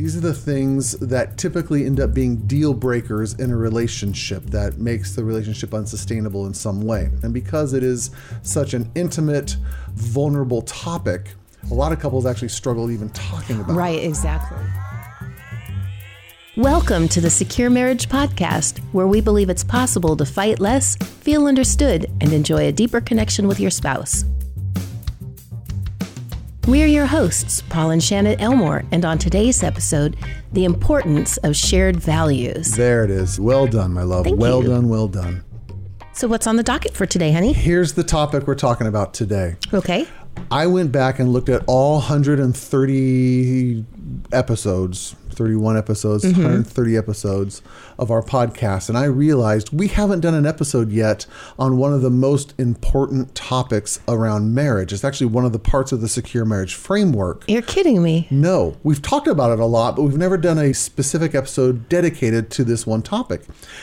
These are the things that typically end up being deal breakers in a relationship that makes the relationship unsustainable in some way. And because it is such an intimate, vulnerable topic, a lot of couples actually struggle even talking about it. Right, exactly. Welcome to the Secure Marriage Podcast, where we believe it's possible to fight less, feel understood, and enjoy a deeper connection with your spouse. We're your hosts, Paul and Shannon Elmore, and on today's episode, the importance of shared values. There it is. Well done, my love. Thank well you. done, well done. So, what's on the docket for today, honey? Here's the topic we're talking about today. Okay. I went back and looked at all 130 episodes, 31 episodes, mm-hmm. 130 episodes of our podcast, and I realized we haven't done an episode yet on one of the most important topics around marriage. It's actually one of the parts of the secure marriage framework. You're kidding me. No, we've talked about it a lot, but we've never done a specific episode dedicated to this one topic,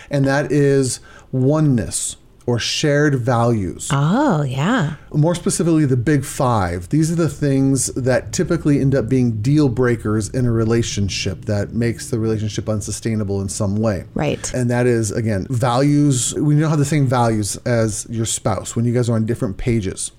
and that is oneness or shared values. Oh, yeah. more specifically the big five. These are the things that typically end up being deal breakers in a relationship that makes the relationship unsustainable in some way. Right. and that is again values. We don't have the same values as your spouse when you guys are on different pages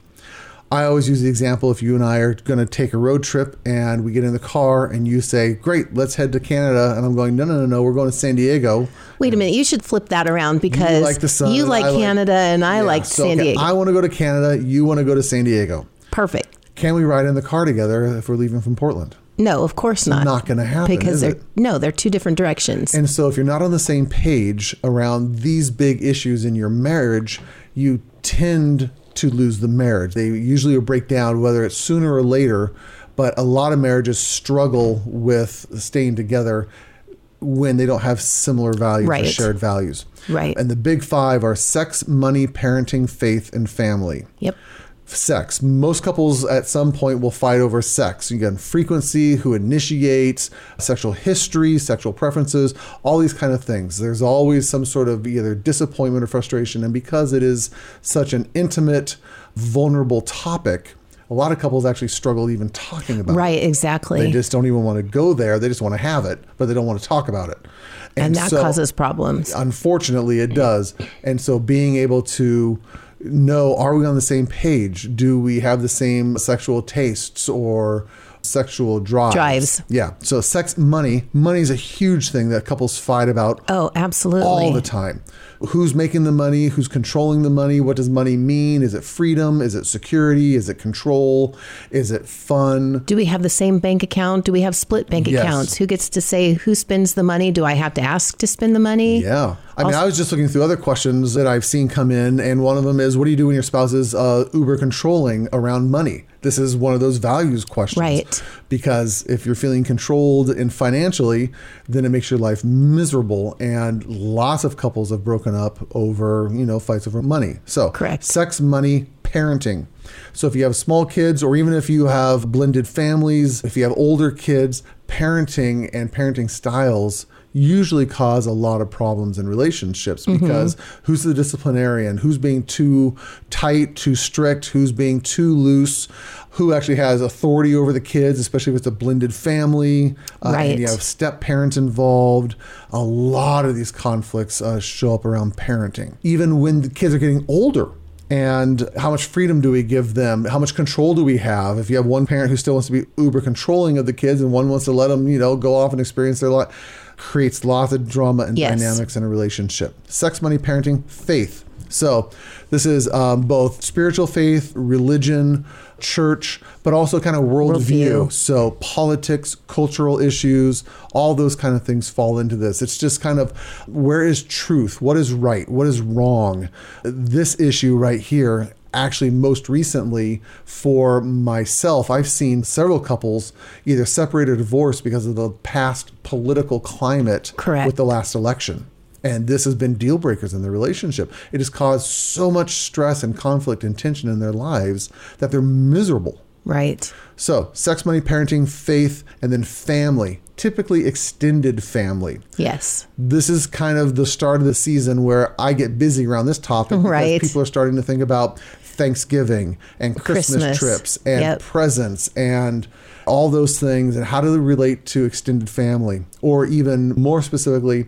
I always use the example if you and I are going to take a road trip and we get in the car and you say, Great, let's head to Canada. And I'm going, No, no, no, no, we're going to San Diego. Wait a minute. You should flip that around because you like the sun you like I like- Canada and I Yeah, like so, San okay, Diego. I want to go to Canada. You want to go to San Diego. Perfect. Can we ride in the car together if we're leaving from Portland? No, of course not. It's not going to happen. because they're it? no, they're two different directions. And so, if you're not on the same page around these big issues in your marriage, you tend to lose the marriage. They usually will break down, whether it's sooner or later. But a lot of marriages struggle with staying together when they don't have similar values or shared values. Right. And the big five are sex, money, parenting, faith, and family yep. Sex. Most couples at some point will fight over sex. Again, frequency, who initiates, sexual history, sexual preferences, all these kind of things. There's always some sort of either disappointment or frustration. And because it is such an intimate, vulnerable topic, a lot of couples actually struggle even talking about it. Right, exactly. They just don't even want to go there. They just want to have it, but they don't want to talk about it. and that so- causes problems. Unfortunately, it does. And so being able to know are we on the same page? Do we have the same sexual tastes or sexual drives? Drives. Yeah. So sex, money. Money is a huge thing that couples fight about Oh, absolutely. all the time. Who's making the money? Who's controlling the money? What does money mean? Is it freedom? Is it security? Is it control? Is it fun? Do we have the same bank account? Do we have split bank Yes. accounts? Who gets to say who spends the money? Do I have to ask to spend the money? Yeah. I mean, I was just looking through other questions that I've seen come in, and one of them is what do you do when your spouse is uh, uber controlling around money? This is one of those values questions. Right. Because if you're feeling controlled and financially, then it makes your life miserable. And lots of couples have broken up over, you know, fights over money. So, Correct. sex, money, parenting. So if you have small kids, or even if you have blended families, if you have older kids, parenting and parenting styles usually cause a lot of problems in relationships because who's the disciplinarian? Who's being too tight, too strict? Who's being too loose? Who actually has authority over the kids, especially if it's a blended family? Uh, And you have step parents involved. A lot of these conflicts uh, show up around parenting. Even when the kids are getting older, and how much freedom do we give them? How much control do we have? If you have one parent who still wants to be uber controlling of the kids, and one wants to let them, you know, go off and experience their life, creates lots of drama and Yes. dynamics in a relationship. Sex, money, parenting, faith. So, this is um, both spiritual faith, religion, church, but also kind of worldview. Worldview. So politics, cultural issues, all those kind of things fall into this. It's just kind of where is truth? What is right? What is wrong? This issue right here actually most recently for myself i've seen several couples either separate or divorce because of the past political climate Correct. with the last election and this has been deal breakers in the relationship it has caused so much stress and conflict and tension in their lives that they're miserable Right. so, sex, money, parenting, faith, and then family, typically extended family. Yes. This is kind of the start of the season where I get busy around this topic because Right. people are starting to think about Thanksgiving and Christmas, Christmas. trips and Yep. presents and all those things and how do they relate to extended family or even more specifically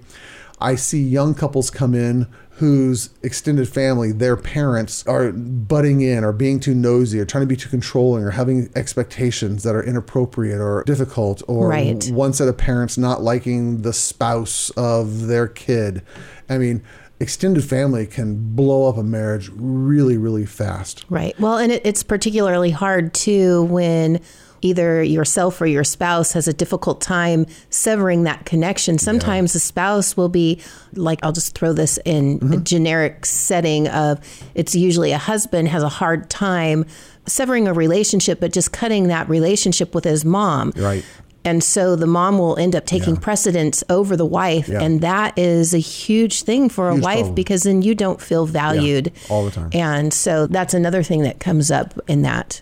i see young couples come in whose extended family their parents are butting in or being too nosy or trying to be too controlling or having expectations that are inappropriate or difficult or Right. one set of parents not liking the spouse of their kid i mean extended family can blow up a marriage really really fast Right. Well, and it, it's particularly hard too when either yourself or your spouse has a difficult time severing that connection. Sometimes the spouse will be like, I'll just throw this in Mm-hmm. a generic setting of it's usually a husband has a hard time severing a relationship, but just cutting that relationship with his mom. Right. And so the mom will end up taking Yeah. precedence over the wife. Yeah. And that is a huge thing for a wife problem. because then you don't feel valued all the time. and so that's another thing that comes up in that.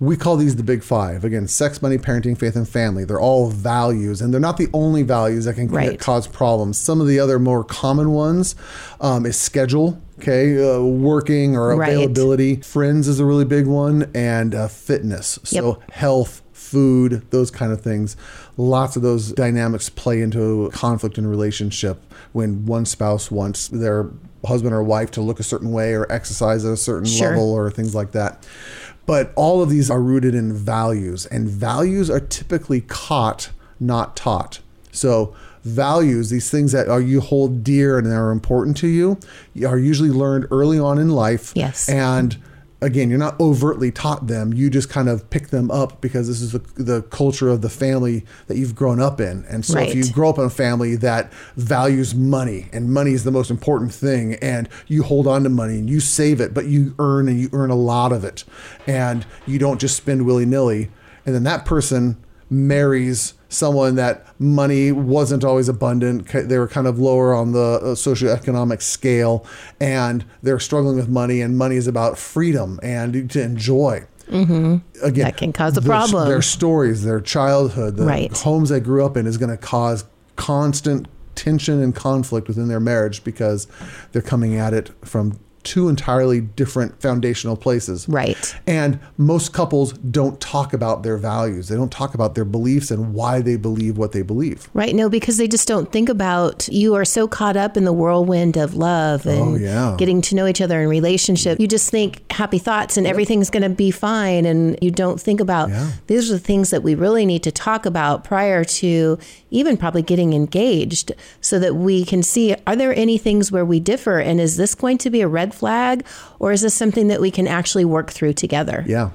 We call these the big five. Again, sex, money, parenting, faith, and family. They're all values, and they're not the only values that can Right. cause problems. Some of the other more common ones um, is schedule, okay, uh, working or Right. availability. Friends is a really big one, and uh, fitness. So Yep. health, food, those kind of things. Lots of those dynamics play into conflict in relationship when one spouse wants their husband or wife to look a certain way or exercise at a certain Sure. level or things like that. But all of these are rooted in values, and values are typically caught, not taught. So, values, these things that are you hold dear and are important to you, are usually learned early on in life. Yes. And again, you're not overtly taught them. You just kind of pick them up because this is the, the culture of the family that you've grown up in. And so if you grow up in a family that values money and money is the most important thing and you hold on to money and you save it, but you earn and you earn a lot of it and you don't just spend willy nilly. And then that person marries someone that money wasn't always abundant. They were kind of lower on the uh, socioeconomic scale and they're struggling with money and money is about freedom and to enjoy. Mm-hmm. Again, That can cause a their- problem. Their stories, their childhood, the Right. homes they grew up in is going to cause constant tension and conflict within their marriage because they're coming at it from two entirely different foundational places. Right. And most couples don't talk about their values. They don't talk about their beliefs and why they believe what they believe. Right. No, because they just don't think about you are so caught up in the whirlwind of love oh, and Oh, yeah. getting to know each other in relationship. You just think happy thoughts and everything's going to be fine. And you don't think about Yeah. these are the things that we really need to talk about prior to even probably getting engaged so that we can see are there any things where we differ? And is this going to be a red flag or is this something that we can actually work through together? Yeah.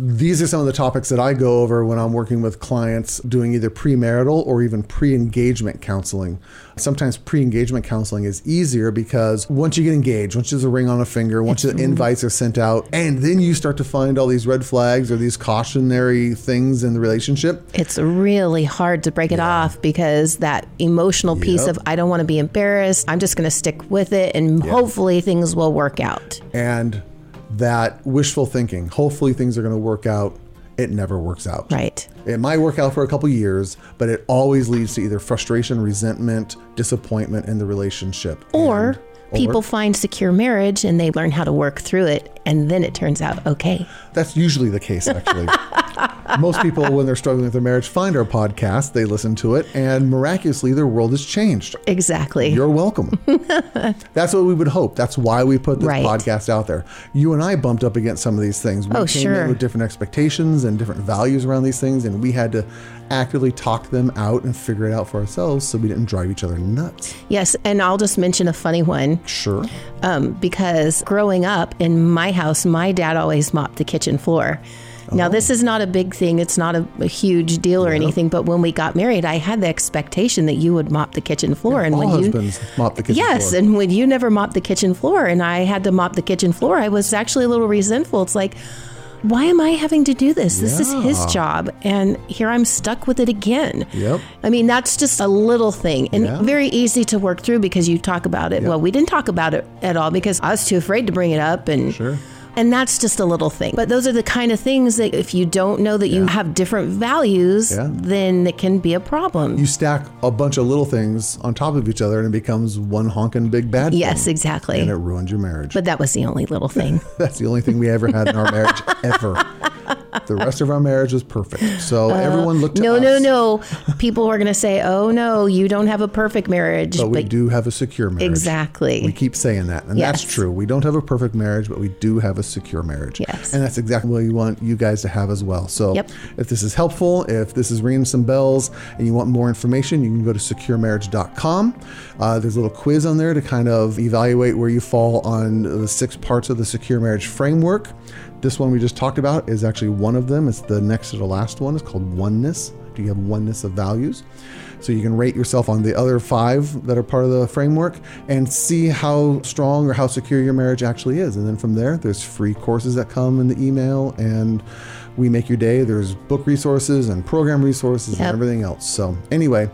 These are some of the topics that I go over when I'm working with clients doing either premarital or even pre engagement counseling. Sometimes pre engagement counseling is easier because once you get engaged, once there's a ring on a finger, once the invites are sent out, and then you start to find all these red flags or these cautionary things in the relationship. It's really hard to break it off because that emotional piece Yep. of I don't want to be embarrassed. I'm just going to stick with it and hopefully things will work out. And that wishful thinking, hopefully things are going to work out, it never works out. Right. It might work out for a couple years, but it always leads to either frustration, resentment, disappointment in the relationship. Or And- people find secure marriage and they learn how to work through it and then it turns out okay. That's usually the case, actually. Most people, when they're struggling with their marriage, find our podcast, they listen to it, and miraculously their world has changed. Exactly. You're welcome. That's what we would hope. That's why we put this Right. podcast out there. You and I bumped up against some of these things. We Oh, came sure. in with different expectations and different values around these things, and we had to actively talk them out and figure it out for ourselves so we didn't drive each other nuts. yes, and I'll just mention a funny one Sure. um, because growing up in my house, my dad always mopped the kitchen floor. Now, Oh. this is not a big thing. It's not a, a huge deal or anything. But when we got married, I had the expectation that you would mop the kitchen floor. and All when you husbands mop the kitchen Yes, floor. and when you never mopped the kitchen floor and I had to mop the kitchen floor, I was actually a little resentful. It's like, why am I having to do this? This is his job. And here I'm stuck with it again. Yep. I mean, that's just a little thing and Yeah. very easy to work through because you talk about it. Well, we didn't talk about it at all because I was too afraid to bring it up. And Sure. And that's just a little thing. But those are the kind of things that if you don't know that you have different values, Yeah. then it can be a problem. You stack a bunch of little things on top of each other and it becomes one honking big bad yes, thing. exactly. And it ruins your marriage. but that was the only little thing. That's the only thing we ever had in our marriage ever. The rest of our marriage was perfect. So everyone looked Uh, no, no, no. People were going to say, "Oh no, you don't have a perfect marriage." But we do have a secure marriage. exactly. We keep saying that, and that's true. We don't have a perfect marriage, but we do have a secure marriage. Yes. And that's exactly what we want you guys to have as well. So Yep. if this is helpful, if this is ringing some bells, and you want more information, you can go to securemarriage.com. Uh, there's a little quiz on there to kind of evaluate where you fall on the six parts of the secure marriage framework. This one we just talked about is actually one of them. It's the next to the last one. It's called oneness. Do you have oneness of values? So you can rate yourself on the other five that are part of the framework and see how strong or how secure your marriage actually is. And then from there, there's free courses that come in the email and we make your day. There's book resources and program resources Yep. and everything else. So anyway,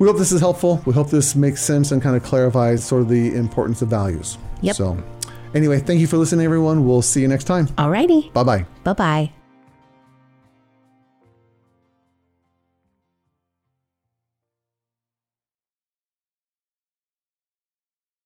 we hope this is helpful. We hope this makes sense and kind of clarifies sort of the importance of values. Yep. So anyway, thank you for listening, everyone. We'll see you next time. Alrighty. Bye bye. Bye bye.